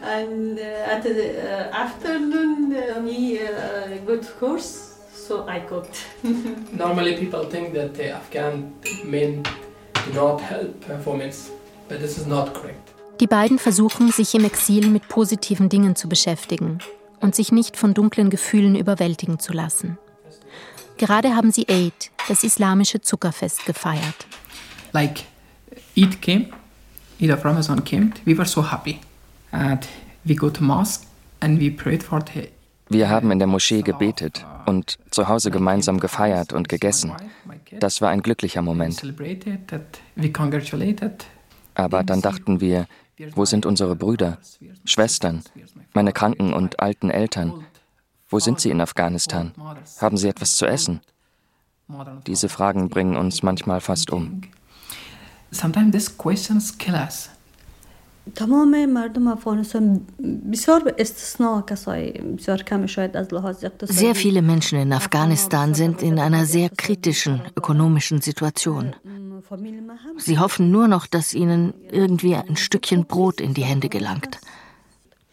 and uh, at the uh, afternoon, uh, we uh, go to course. So I cooked. Normally, people think that the Afghan men do not help performance, but this is not correct. Die beiden versuchen, sich im Exil mit positiven Dingen zu beschäftigen und sich nicht von dunklen Gefühlen überwältigen zu lassen. Gerade haben sie Eid, das islamische Zuckerfest, gefeiert. Like Eid came, Eid of Ramadan came, we were so happy. And we go to mosque and we prayed for the wir haben in der Moschee gebetet und zu Hause gemeinsam gefeiert und gegessen. Das war ein glücklicher Moment. Aber dann dachten wir, wo sind unsere Brüder, Schwestern, meine kranken und alten Eltern? Wo sind sie in Afghanistan? Haben sie etwas zu essen? Diese Fragen bringen uns manchmal fast um. Sometimes these questions kill us. تمام مردم افغانستان بسیار به استثناء کسای بسیار کم شاید از لحاظ اقتصادی Sehr viele Menschen in Afghanistan sind in einer sehr kritischen ökonomischen Situation. Sie hoffen nur noch, dass ihnen irgendwie ein Stückchen Brot in die Hände gelangt.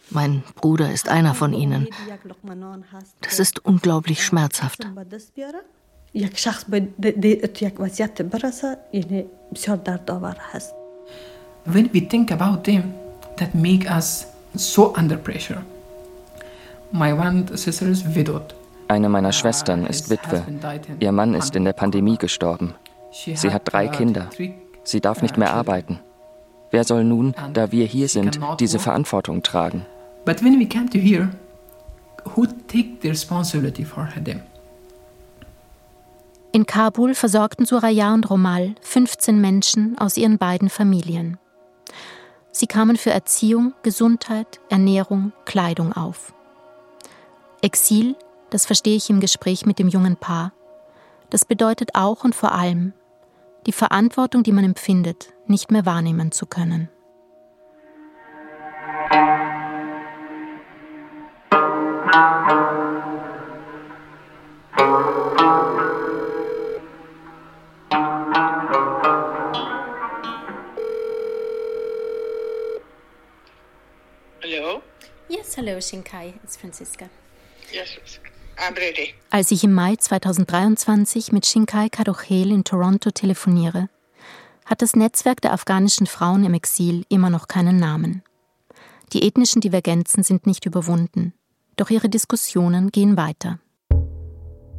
Mein Bruder ist einer von ihnen. Das ist unglaublich schmerzhaft. یک شخص به یک وضعیت برسه یعنی بسیار دردآور هست when we think about them, that make us so under pressure. My one sister is widowed. Eine meiner Schwestern ist Witwe. Ihr Mann ist in der Pandemie gestorben. Sie hat drei Kinder. Sie darf nicht mehr arbeiten. Wer soll nun, da wir hier sind, diese Verantwortung tragen? But when we came to here, who take the responsibility for them? In Kabul versorgten Suraya und Romal 15 Menschen aus ihren beiden Familien. Sie kamen für Erziehung, Gesundheit, Ernährung, Kleidung auf. Exil, das verstehe ich im Gespräch mit dem jungen Paar, das bedeutet auch und vor allem, die Verantwortung, die man empfindet, nicht mehr wahrnehmen zu können. Hello, Shinkai. It's Franziska. Yes, I'm ready. Als ich im Mai 2023 mit Shinkai Kadochel in Toronto telefoniere, hat das Netzwerk der afghanischen Frauen im Exil immer noch keinen Namen. Die ethnischen Divergenzen sind nicht überwunden, doch ihre Diskussionen gehen weiter.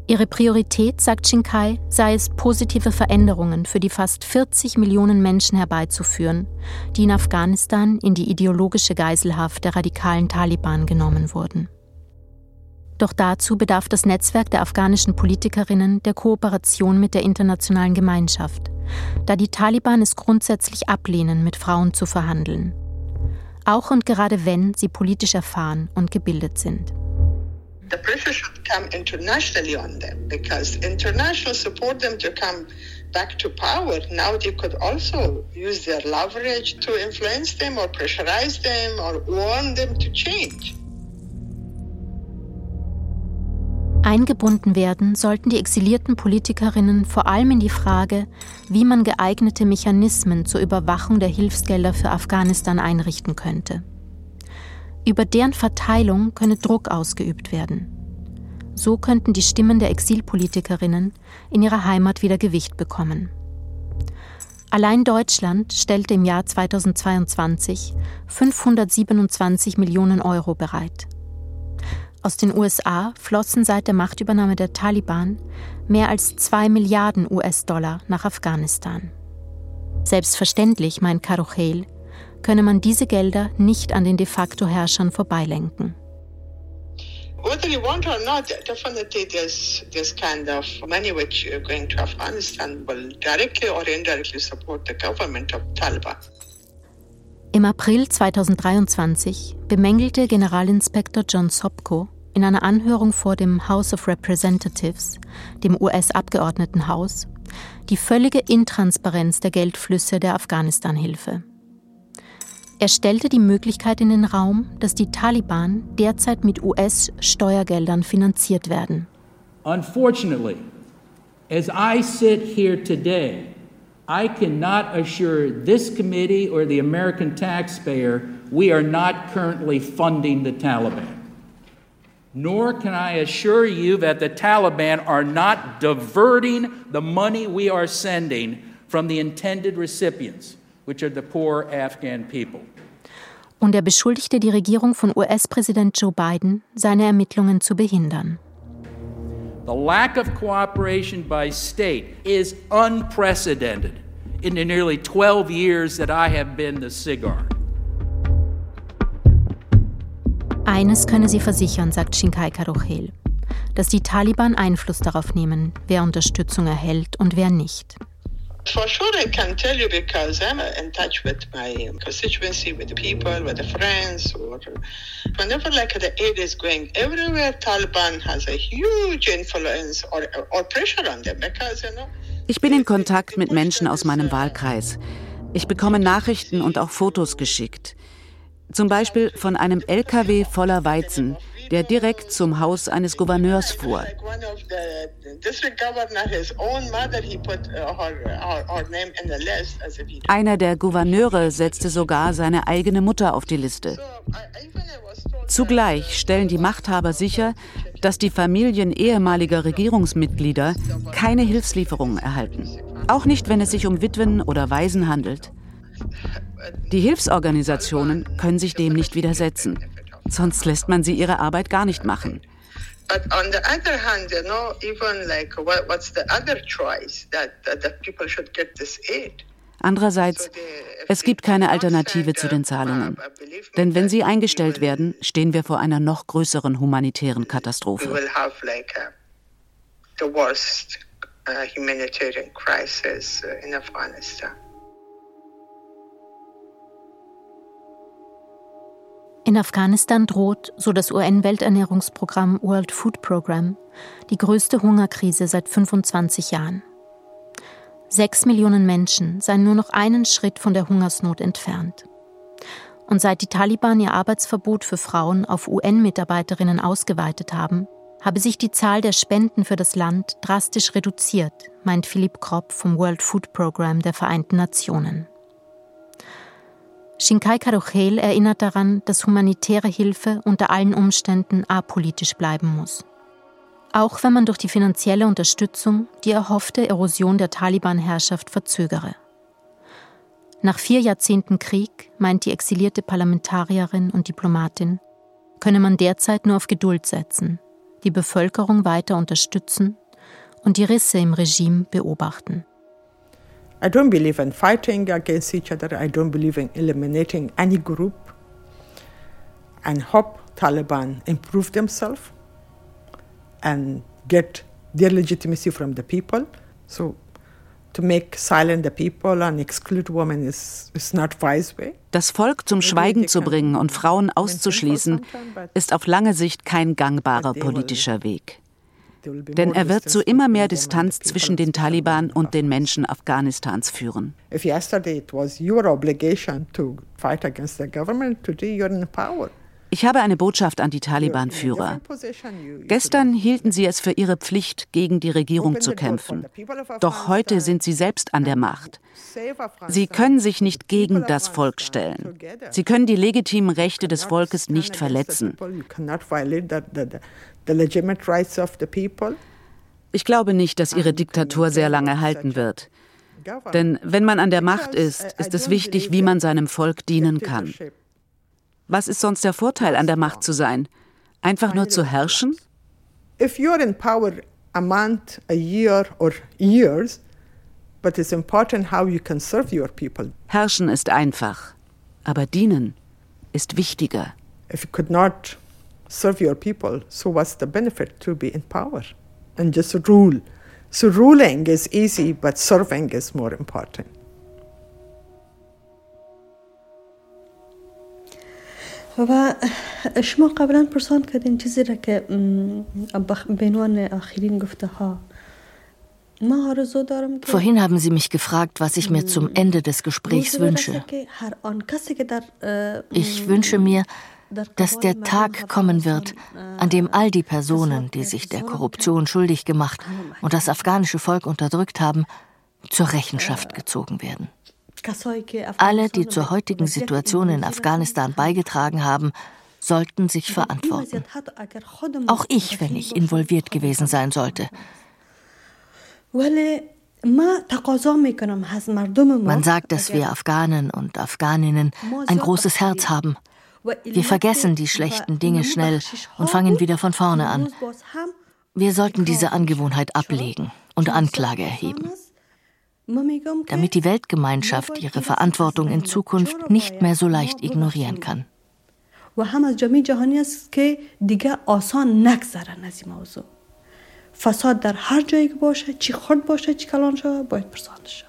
Ihre Priorität, sagt Shinkai, sei es, positive Veränderungen für die fast 40 Millionen Menschen herbeizuführen, die in Afghanistan in die ideologische Geiselhaft der radikalen Taliban genommen wurden. Doch dazu bedarf das Netzwerk der afghanischen Politikerinnen der Kooperation mit der internationalen Gemeinschaft, da die Taliban es grundsätzlich ablehnen, mit Frauen zu verhandeln. Auch und gerade wenn sie politisch erfahren und gebildet sind. The pressure should come internationally on them because international support them to come back to power. Now they could also use their leverage to influence them or pressurize them or warn them to change. Eingebunden werden sollten die exilierten Politikerinnen vor allem in die Frage, wie man geeignete Mechanismen zur Überwachung der Hilfsgelder für Afghanistan einrichten könnte. Über deren Verteilung könne Druck ausgeübt werden. So könnten die Stimmen der Exilpolitikerinnen in ihrer Heimat wieder Gewicht bekommen. Allein Deutschland stellte im Jahr 2022 527 Millionen Euro bereit. Aus den USA flossen seit der Machtübernahme der Taliban mehr als 2 Milliarden US-Dollar nach Afghanistan. Selbstverständlich, meint Karuchel, könne man diese Gelder nicht an den de facto Herrschern vorbeilenken. Whether you want or not, definitely there's this kind of money which are going to Afghanistan will directly or indirectly support the government of Taliban. Im April 2023 bemängelte Generalinspektor John Sopko in einer Anhörung vor dem House of Representatives, dem US-Abgeordnetenhaus, die völlige Intransparenz der Geldflüsse der Afghanistan-Hilfe. Er stellte die Möglichkeit in den Raum, dass die Taliban derzeit mit US-Steuergeldern finanziert werden. Unfortunately, as I sit here today, I cannot assure this committee or the American taxpayer we are not currently funding the Taliban. Nor can I assure you that the Taliban are not diverting the money we are sending from the intended recipients, which are the poor Afghan people. Und er beschuldigte die Regierung von US-Präsident Joe Biden, seine Ermittlungen zu behindern. The lack of cooperation by state is unprecedented in the nearly 12 years that I have been the cigar. Eines könne sie versichern, sagt Shinkai Karochel, dass die Taliban Einfluss darauf nehmen, wer Unterstützung erhält und wer nicht. For sure, I can tell you because I'm in touch with my constituency, with the people, with the friends, or whenever like the aid is going everywhere, Taliban has a huge influence or, or pressure on them because you know. Ich bin in Kontakt mit Menschen aus meinem Wahlkreis. Ich bekomme Nachrichten und auch Fotos geschickt. Zum Beispiel von einem LKW voller Weizen, der direkt zum Haus eines Gouverneurs fuhr. Einer der Gouverneure setzte sogar seine eigene Mutter auf die Liste. Zugleich stellen die Machthaber sicher, dass die Familien ehemaliger Regierungsmitglieder keine Hilfslieferungen erhalten. Auch nicht, wenn es sich um Witwen oder Waisen handelt. Die Hilfsorganisationen können sich dem nicht widersetzen. Sonst lässt man sie ihre Arbeit gar nicht machen. Andererseits, es gibt keine Alternative zu den Zahlungen. Denn wenn sie eingestellt werden, stehen wir vor einer noch größeren humanitären Katastrophe. The worst uh, humanitarian crisis uh, in Afghanistan. In Afghanistan droht, so das UN-Welternährungsprogramm World Food Program, die größte Hungerkrise seit 25 Jahren. Sechs Millionen Menschen seien nur noch einen Schritt von der Hungersnot entfernt. Und seit die Taliban ihr Arbeitsverbot für Frauen auf UN-Mitarbeiterinnen ausgeweitet haben, habe sich die Zahl der Spenden für das Land drastisch reduziert, meint Philipp Kropp vom World Food Program der Vereinten Nationen. Shinkai Karuchel erinnert daran, dass humanitäre Hilfe unter allen Umständen apolitisch bleiben muss. Auch wenn man durch die finanzielle Unterstützung die erhoffte Erosion der Taliban-Herrschaft verzögere. Nach vier Jahrzehnten Krieg, meint die exilierte Parlamentarierin und Diplomatin, könne man derzeit nur auf Geduld setzen, die Bevölkerung weiter unterstützen und die Risse im Regime beobachten. I don't believe in fighting against each other. I don't believe in eliminating any group. And hope Taliban improve themselves and get their legitimacy from the people. So to make silent the people and exclude women is, is not wise way. Das Volk zum Schweigen zu bringen und Frauen auszuschließen, ist auf lange Sicht kein gangbarer politischer Weg. Denn er wird zu immer mehr Distanz zwischen den Taliban und den Menschen Afghanistans führen. Ich habe eine Botschaft an die Taliban-Führer. Gestern hielten sie es für ihre Pflicht, gegen die Regierung zu kämpfen. Doch heute sind sie selbst an der Macht. Sie können sich nicht gegen das Volk stellen. Sie können die legitimen Rechte des Volkes nicht verletzen. Ich glaube nicht, dass ihre Diktatur sehr lange halten wird. Denn wenn man an der Macht ist, ist es wichtig, wie man seinem Volk dienen kann. Was ist sonst der Vorteil, an der Macht zu sein? Einfach nur zu herrschen? If you're in power a month, a year or years, but it's important how you can serve your people. Herrschen ist einfach, aber dienen ist wichtiger. If you could not serve your people, so what's the benefit to be in power and just rule? So ruling is easy, but serving is more important. و شما قبلا پرسان کردین چیزی را که به عنوان آخرین گفته ها Vorhin haben Sie mich gefragt, was ich mir zum Ende des Gesprächs wünsche. Ich wünsche mir, dass der Tag kommen wird, an dem all die Personen, die sich der Korruption schuldig gemacht und das afghanische Volk unterdrückt haben, zur Rechenschaft gezogen werden. Alle, die zur heutigen Situation in Afghanistan beigetragen haben, sollten sich verantworten. Auch ich, wenn ich involviert gewesen sein sollte. Man sagt, dass wir Afghanen und Afghaninnen ein großes Herz haben. Wir vergessen die schlechten Dinge schnell und fangen wieder von vorne an. Wir sollten diese Angewohnheit ablegen und Anklage erheben damit die Weltgemeinschaft ihre Verantwortung in Zukunft nicht mehr so leicht ignorieren kann. فساد در هر جایی که باشه چی خرد باشه چی کلان شه باید پرسانده شه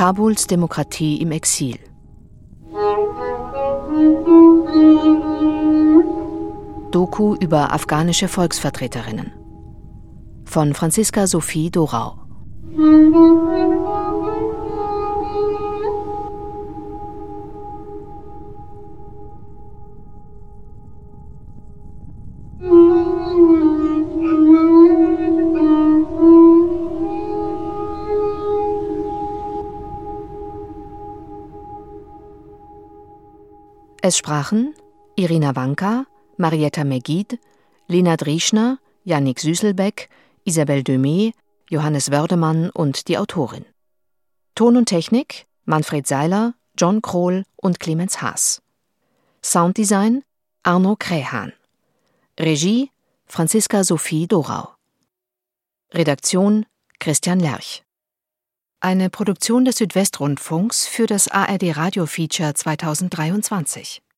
Kabuls Demokratie im Exil Doku über afghanische Volksvertreterinnen von Franziska Sophie Dorau. Es sprachen Irina Wanka, Marietta Megid, Lena Drieschner, Yannick Süßelbeck, Isabelle Demey, Johannes Wördemann und die Autorin. Ton und Technik Manfred Seiler, John Krohl und Clemens Haas. Sounddesign Arno Krähan. Regie Franziska Sophie Dorau. Redaktion Christian Lerch. Eine Produktion des Südwestrundfunks für das ARD Radio Feature 2023.